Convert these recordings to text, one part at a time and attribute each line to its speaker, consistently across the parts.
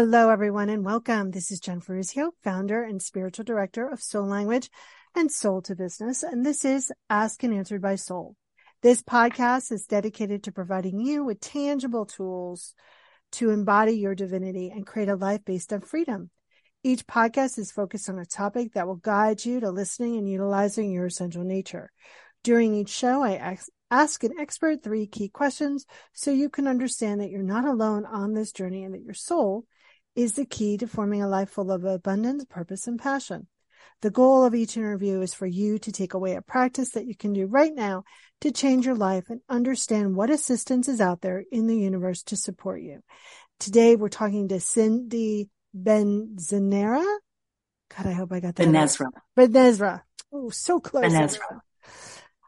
Speaker 1: Hello, everyone, and welcome. This is Jennifer Urezzio, founder and spiritual director of Soul Language and Soul to Business. And this is Asked and Answered by Soul. This podcast is dedicated to providing you with tangible tools to embody your divinity and create a life based on freedom. Each podcast is focused on a topic that will guide you to listening and utilizing your essential nature. During each show, I ask an expert three key questions so you can understand that you're not alone on this journey and that your soul is the key to forming a life full of abundance, purpose, and passion. The goal of each interview is for you to take away a practice that you can do right now to change your life and understand what assistance is out there in the universe to support you. Today, we're talking to Cindy Benzenera. God, I hope I got that.
Speaker 2: Benezra.
Speaker 1: Right. Benezra. Oh, so close.
Speaker 2: Benezra.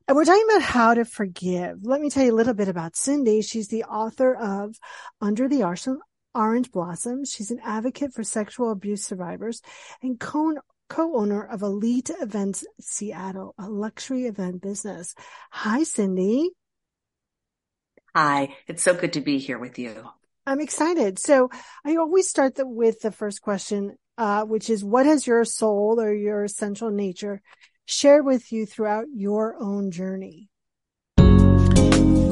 Speaker 1: And we're talking about how to forgive. Let me tell you a little bit about Cindy. She's the author of Under the Orange Blossom. She's an advocate for sexual abuse survivors and co- co-owner of Elite Events Seattle, a luxury event business. Hi, Cindy.
Speaker 2: Hi. It's so good to be here with you.
Speaker 1: I'm excited. So I always start the, with the first question, uh, which is what has your soul or your essential nature shared with you throughout your own journey?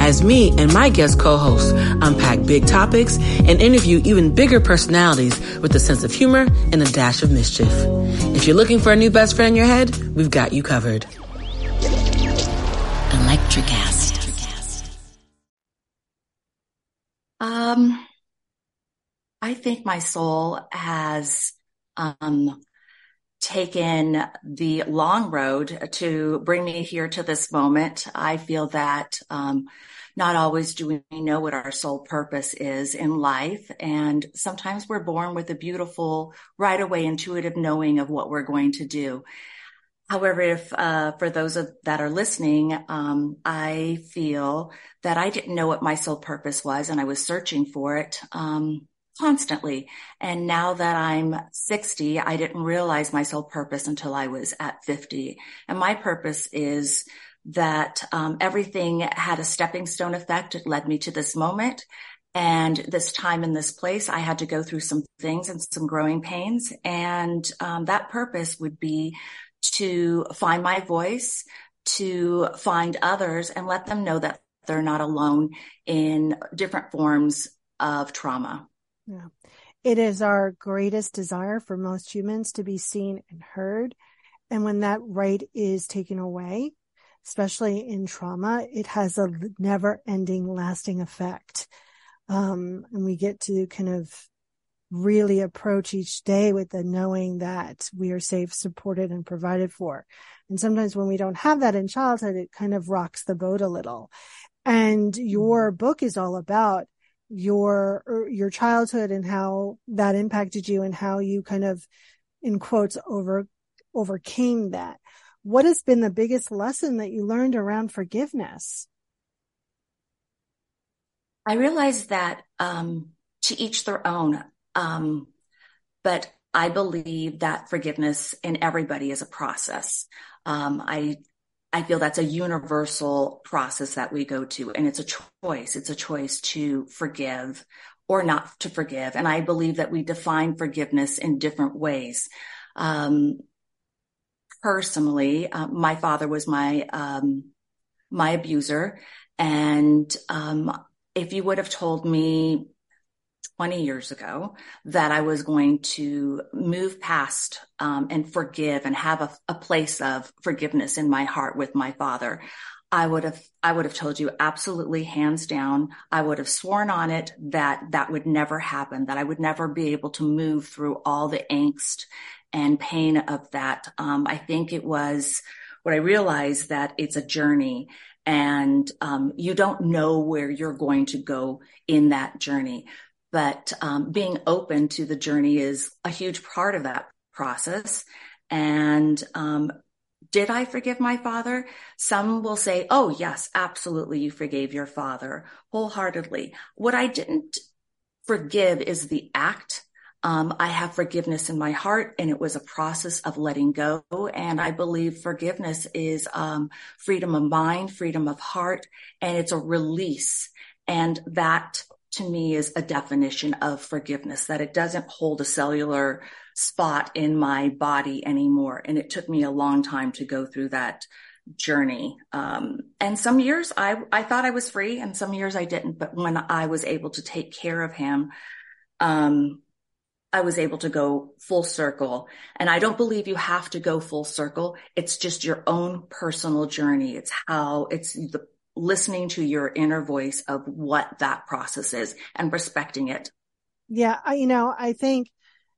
Speaker 3: as me and my guest co-hosts unpack big topics and interview even bigger personalities with a sense of humor and a dash of mischief. If you're looking for a new best friend in your head, we've got you covered. Electricast.
Speaker 2: Um, I think my soul has um, taken the long road to bring me here to this moment. I feel that um, not always do we know what our sole purpose is in life. And sometimes we're born with a beautiful, right away intuitive knowing of what we're going to do. However, if uh, for those of, that are listening, um, I feel that I didn't know what my sole purpose was, and I was searching for it. Um, constantly. And now that I'm 60, I didn't realize my sole purpose until I was at 50. And my purpose is that um, everything had a stepping stone effect. It led me to this moment. And this time in this place, I had to go through some things and some growing pains. And um, that purpose would be to find my voice, to find others and let them know that they're not alone in different forms of trauma.
Speaker 1: Yeah. It is our greatest desire for most humans to be seen and heard. And when that right is taken away, especially in trauma, it has a never ending lasting effect. Um, and we get to kind of really approach each day with the knowing that we are safe, supported and provided for. And sometimes when we don't have that in childhood, it kind of rocks the boat a little. And your mm-hmm. book is all about your er, your childhood and how that impacted you and how you kind of in quotes over overcame that. What has been the biggest lesson that you learned around forgiveness?
Speaker 2: I realized that um, to each their own um, but i believe that forgiveness in everybody is a process. Um, i I feel that's a universal process that we go to and it's a choice. It's a choice to forgive or not to forgive. And I believe that we define forgiveness in different ways. Um, personally, uh, my father was my, um, my abuser. And, um, if you would have told me 20 years ago that I was going to move past um, and forgive and have a, a place of forgiveness in my heart with my father. I would have, I would have told you absolutely hands down. I would have sworn on it that that would never happen, that I would never be able to move through all the angst and pain of that. Um, I think it was what I realized that it's a journey and um, you don't know where you're going to go in that journey but um, being open to the journey is a huge part of that process and um, did I forgive my father? Some will say, Oh, yes, absolutely. You forgave your father wholeheartedly. What I didn't forgive is the act. Um, I have forgiveness in my heart and it was a process of letting go. And I believe forgiveness is, um, freedom of mind, freedom of heart, and it's a release. And that to me is a definition of forgiveness, that it doesn't hold a cellular spot in my body anymore. And it took me a long time to go through that journey. Um, and some years I, I thought I was free and some years I didn't. But when I was able to take care of him, um, I was able to go full circle. And I don't believe you have to go full circle. It's just your own personal journey. It's how it's the listening to your inner voice of what that process is and respecting it.
Speaker 1: Yeah. I, you know, I think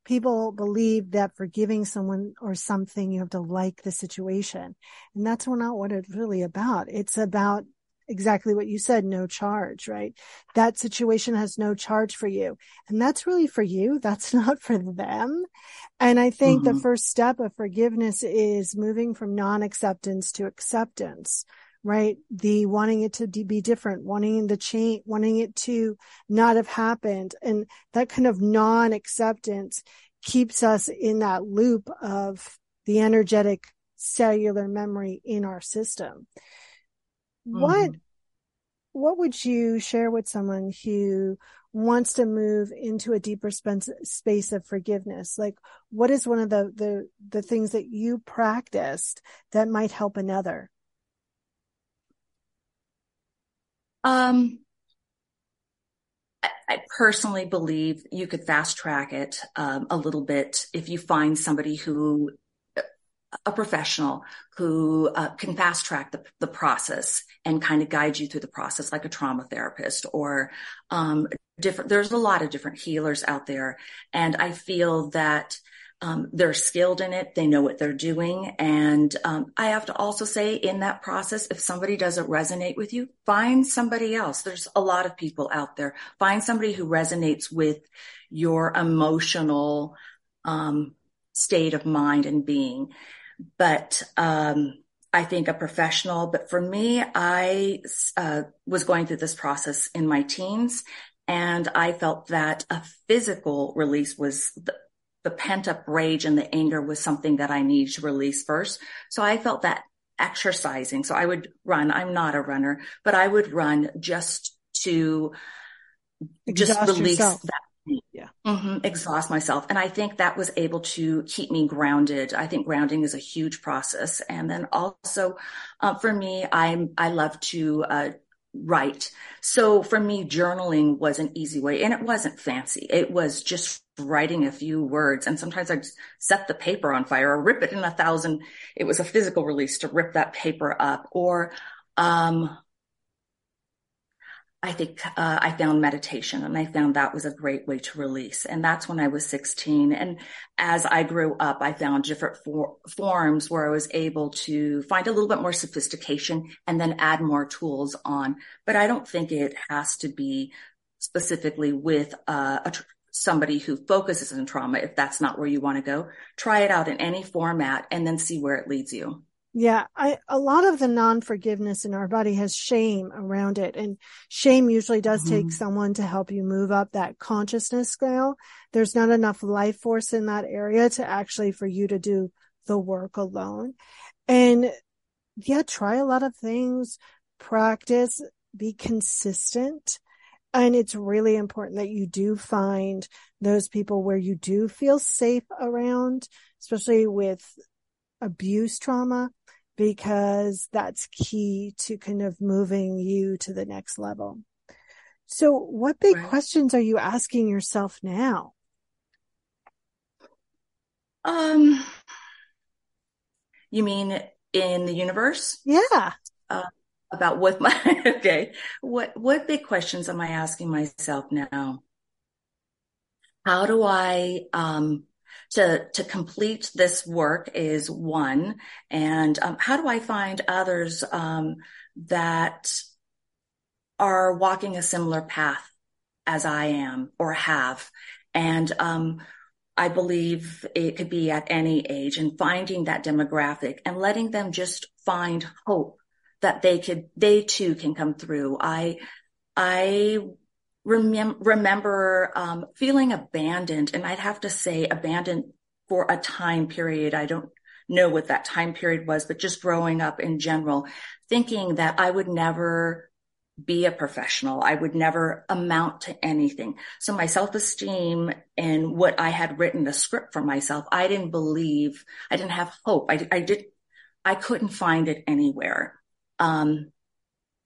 Speaker 1: people believe that forgiving someone or something, you have to like the situation. And that's not what it's really about. It's about exactly what you said, no charge, right? That situation has no charge for you. And that's really for you. That's not for them. And I think mm-hmm. the first step of forgiveness is moving from non-acceptance to acceptance right? The wanting it to be different, wanting the change, wanting it to not have happened. And that kind of non-acceptance keeps us in that loop of the energetic cellular memory in our system. Mm-hmm. What, what would you share with someone who wants to move into a deeper space of forgiveness? Like, what is one of the, the, the things that you practiced that might help another?
Speaker 2: Um, I, personally believe you could fast track it um, a little bit if you find somebody who a professional who uh, can fast track the, the process and kind of guide you through the process like a trauma therapist or um, different there's a lot of different healers out there. And i feel that um, they're skilled in it. They know what they're doing. And um, I have to also say in that process, if somebody doesn't resonate with you, find somebody else. There's a lot of people out there. Find somebody who resonates with your emotional um, state of mind and being. But um, I think a professional. But for me, I uh, was going through this process in my teens. And I felt that a physical release was the, the pent up rage and the anger was something that I needed to release first. So I felt that exercising. So I would run. I'm not a runner, but I would run just to Exhaust just release yourself. that. Yeah. Mm-hmm, exhaust myself. And I think that was able to keep me grounded. I think grounding is a huge process. And then also, uh, for me, I'm, I love to, uh, write. So for me, journaling was an easy way and it wasn't fancy. It was just writing a few words. And sometimes I'd set the paper on fire or rip it in a thousand. It was a physical release to rip that paper up or, um, I think uh, I found meditation and I found that was a great way to release. And that's when I was 16. And as I grew up, I found different for- forms where I was able to find a little bit more sophistication and then add more tools on. But I don't think it has to be specifically with uh, a tr- somebody who focuses on trauma. If that's not where you want to go, try it out in any format and then see where it leads you.
Speaker 1: Yeah, I, a lot of the non-forgiveness in our body has shame around it. And shame usually does mm-hmm. take someone to help you move up that consciousness scale. There's not enough life force in that area to actually for you to do the work alone. And yeah, try a lot of things, practice, be consistent. And it's really important that you do find those people where you do feel safe around, especially with abuse trauma because that's key to kind of moving you to the next level. So what big right. questions are you asking yourself now?
Speaker 2: Um, you mean in the universe?
Speaker 1: Yeah.
Speaker 2: Uh, about what my, okay. What, what big questions am I asking myself now? How do I, um, to to complete this work is one, and um, how do I find others um, that are walking a similar path as I am or have, and um, I believe it could be at any age and finding that demographic and letting them just find hope that they could, they too can come through. I, I remem- remember um, feeling abandoned, and I'd have to say abandoned for a time period. I don't know what that time period was, but just growing up in general, thinking that I would never be a professional. I would never amount to anything. So my self-esteem and what I had written the script for myself, I didn't believe, I didn't have hope. I, I did, I couldn't find it anywhere. Um,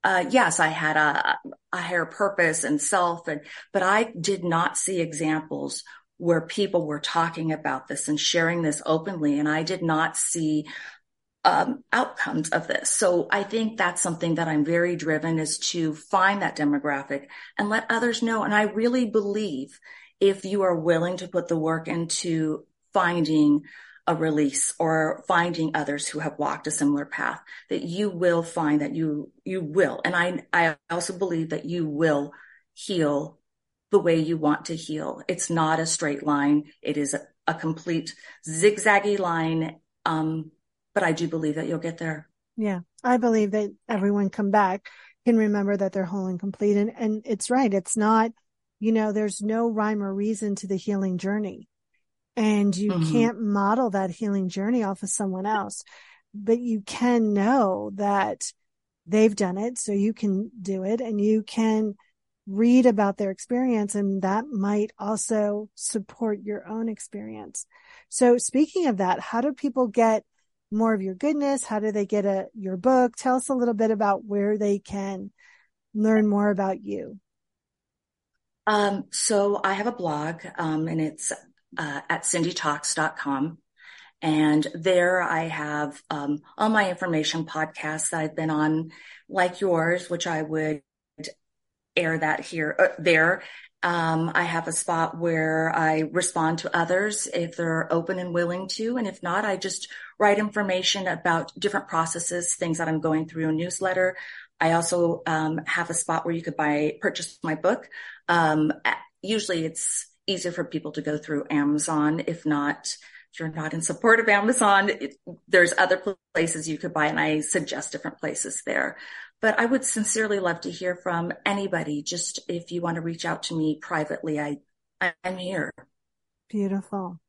Speaker 2: uh, yes, I had a, a higher purpose and self, and but I did not see examples where people were talking about this and sharing this openly, and I did not see um, outcomes of this. So I think that's something that I'm very driven is to find that demographic and let others know. And I really believe if you are willing to put the work into finding a release or finding others who have walked a similar path that you will find that you you will. And i i also believe that you will heal the way you want to heal. It's not a straight line. It is a, a complete zigzaggy line. Um but i do believe that you'll get there.
Speaker 1: Yeah. I believe that everyone come back can remember that they're whole and complete. And and it's right. It's not you know there's no rhyme or reason to the healing journey and you mm-hmm. can't model that healing journey off of someone else, but you can know that they've done it. So you can do it and you can read about their experience and that might also support your own experience. So speaking of that, how do people get more of your goodness? How do they get a, your book? Tell us a little bit about where they can learn more about you.
Speaker 2: Um, so I have a blog, um, and it's uh, at cindytalks.com. And there I have um, all my information podcasts that I've been on, like yours, which I would air that here, uh, there. Um, I have a spot where I respond to others if they're open and willing to. And if not, I just write information about different processes, things that I'm going through a newsletter. I also um, have a spot where you could buy, purchase my book. Um, usually it's easier for people to go through Amazon. If not, if you're not in support of Amazon, it, there's other places you could buy and I suggest different places there. But I would sincerely love to hear from anybody. Just if you want to reach out to me privately, I, I'm here.
Speaker 1: Beautiful.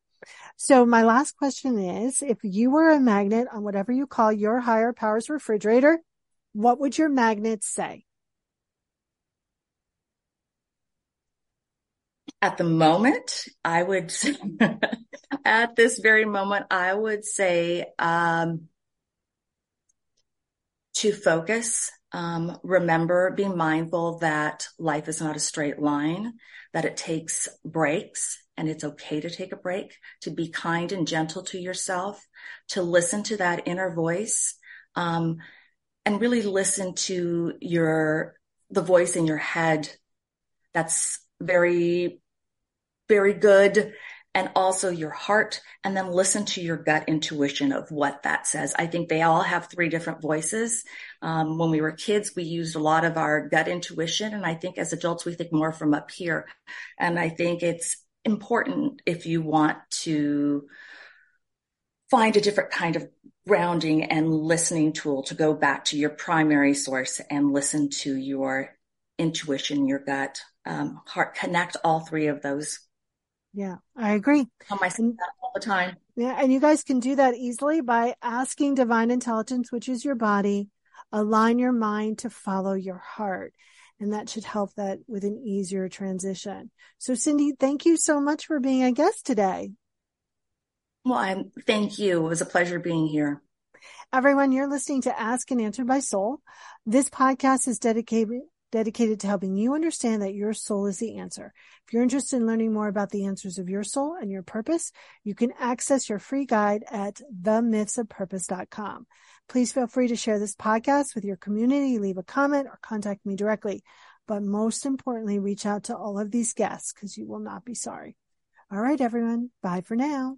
Speaker 1: So my last question is, if you were a magnet on whatever you call your higher powers refrigerator, what would your magnet say?
Speaker 2: At the moment, I would, at this very moment, I would say, um, to focus, um, remember, be mindful that life is not a straight line, that it takes breaks and it's okay to take a break, to be kind and gentle to yourself, to listen to that inner voice, um, and really listen to your, the voice in your head that's very very good and also your heart and then listen to your gut intuition of what that says. I think they all have three different voices. Um, when we were kids, we used a lot of our gut intuition. And I think as adults, we think more from up here. And I think it's important if you want to find a different kind of grounding and listening tool to go back to your primary source and listen to your intuition, your gut, um, heart, connect all three of those
Speaker 1: yeah, I agree.
Speaker 2: Tell myself that all the time.
Speaker 1: Yeah, and you guys can do that easily by asking divine intelligence, which is your body, align your mind to follow your heart. And that should help that with an easier transition. So Cindy, thank you so much for being a guest today.
Speaker 2: Well, I thank you. It was a pleasure being here.
Speaker 1: Everyone, you're listening to Asked and Answered by Soul. This podcast is dedicated dedicated to helping you understand that your soul is the answer. If you're interested in learning more about the answers of your soul and your purpose, you can access your free guide at themythsofpurpose.com. Please feel free to share this podcast with your community, leave a comment or contact me directly. But most importantly, reach out to all of these guests because you will not be sorry. All right, everyone. Bye for now.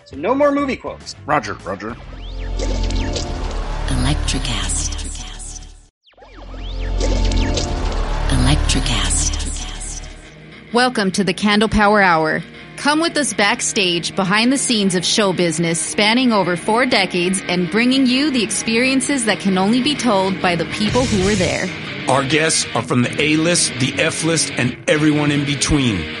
Speaker 4: So no more movie quotes.
Speaker 5: Roger, Roger.
Speaker 6: Electricast. Electricast.
Speaker 7: Welcome to the Candle Power Hour. Come with us backstage behind the scenes of show business spanning over four decades and bringing you the experiences that can only be told by the people who were there.
Speaker 8: Our guests are from the A list, the F list, and everyone in between.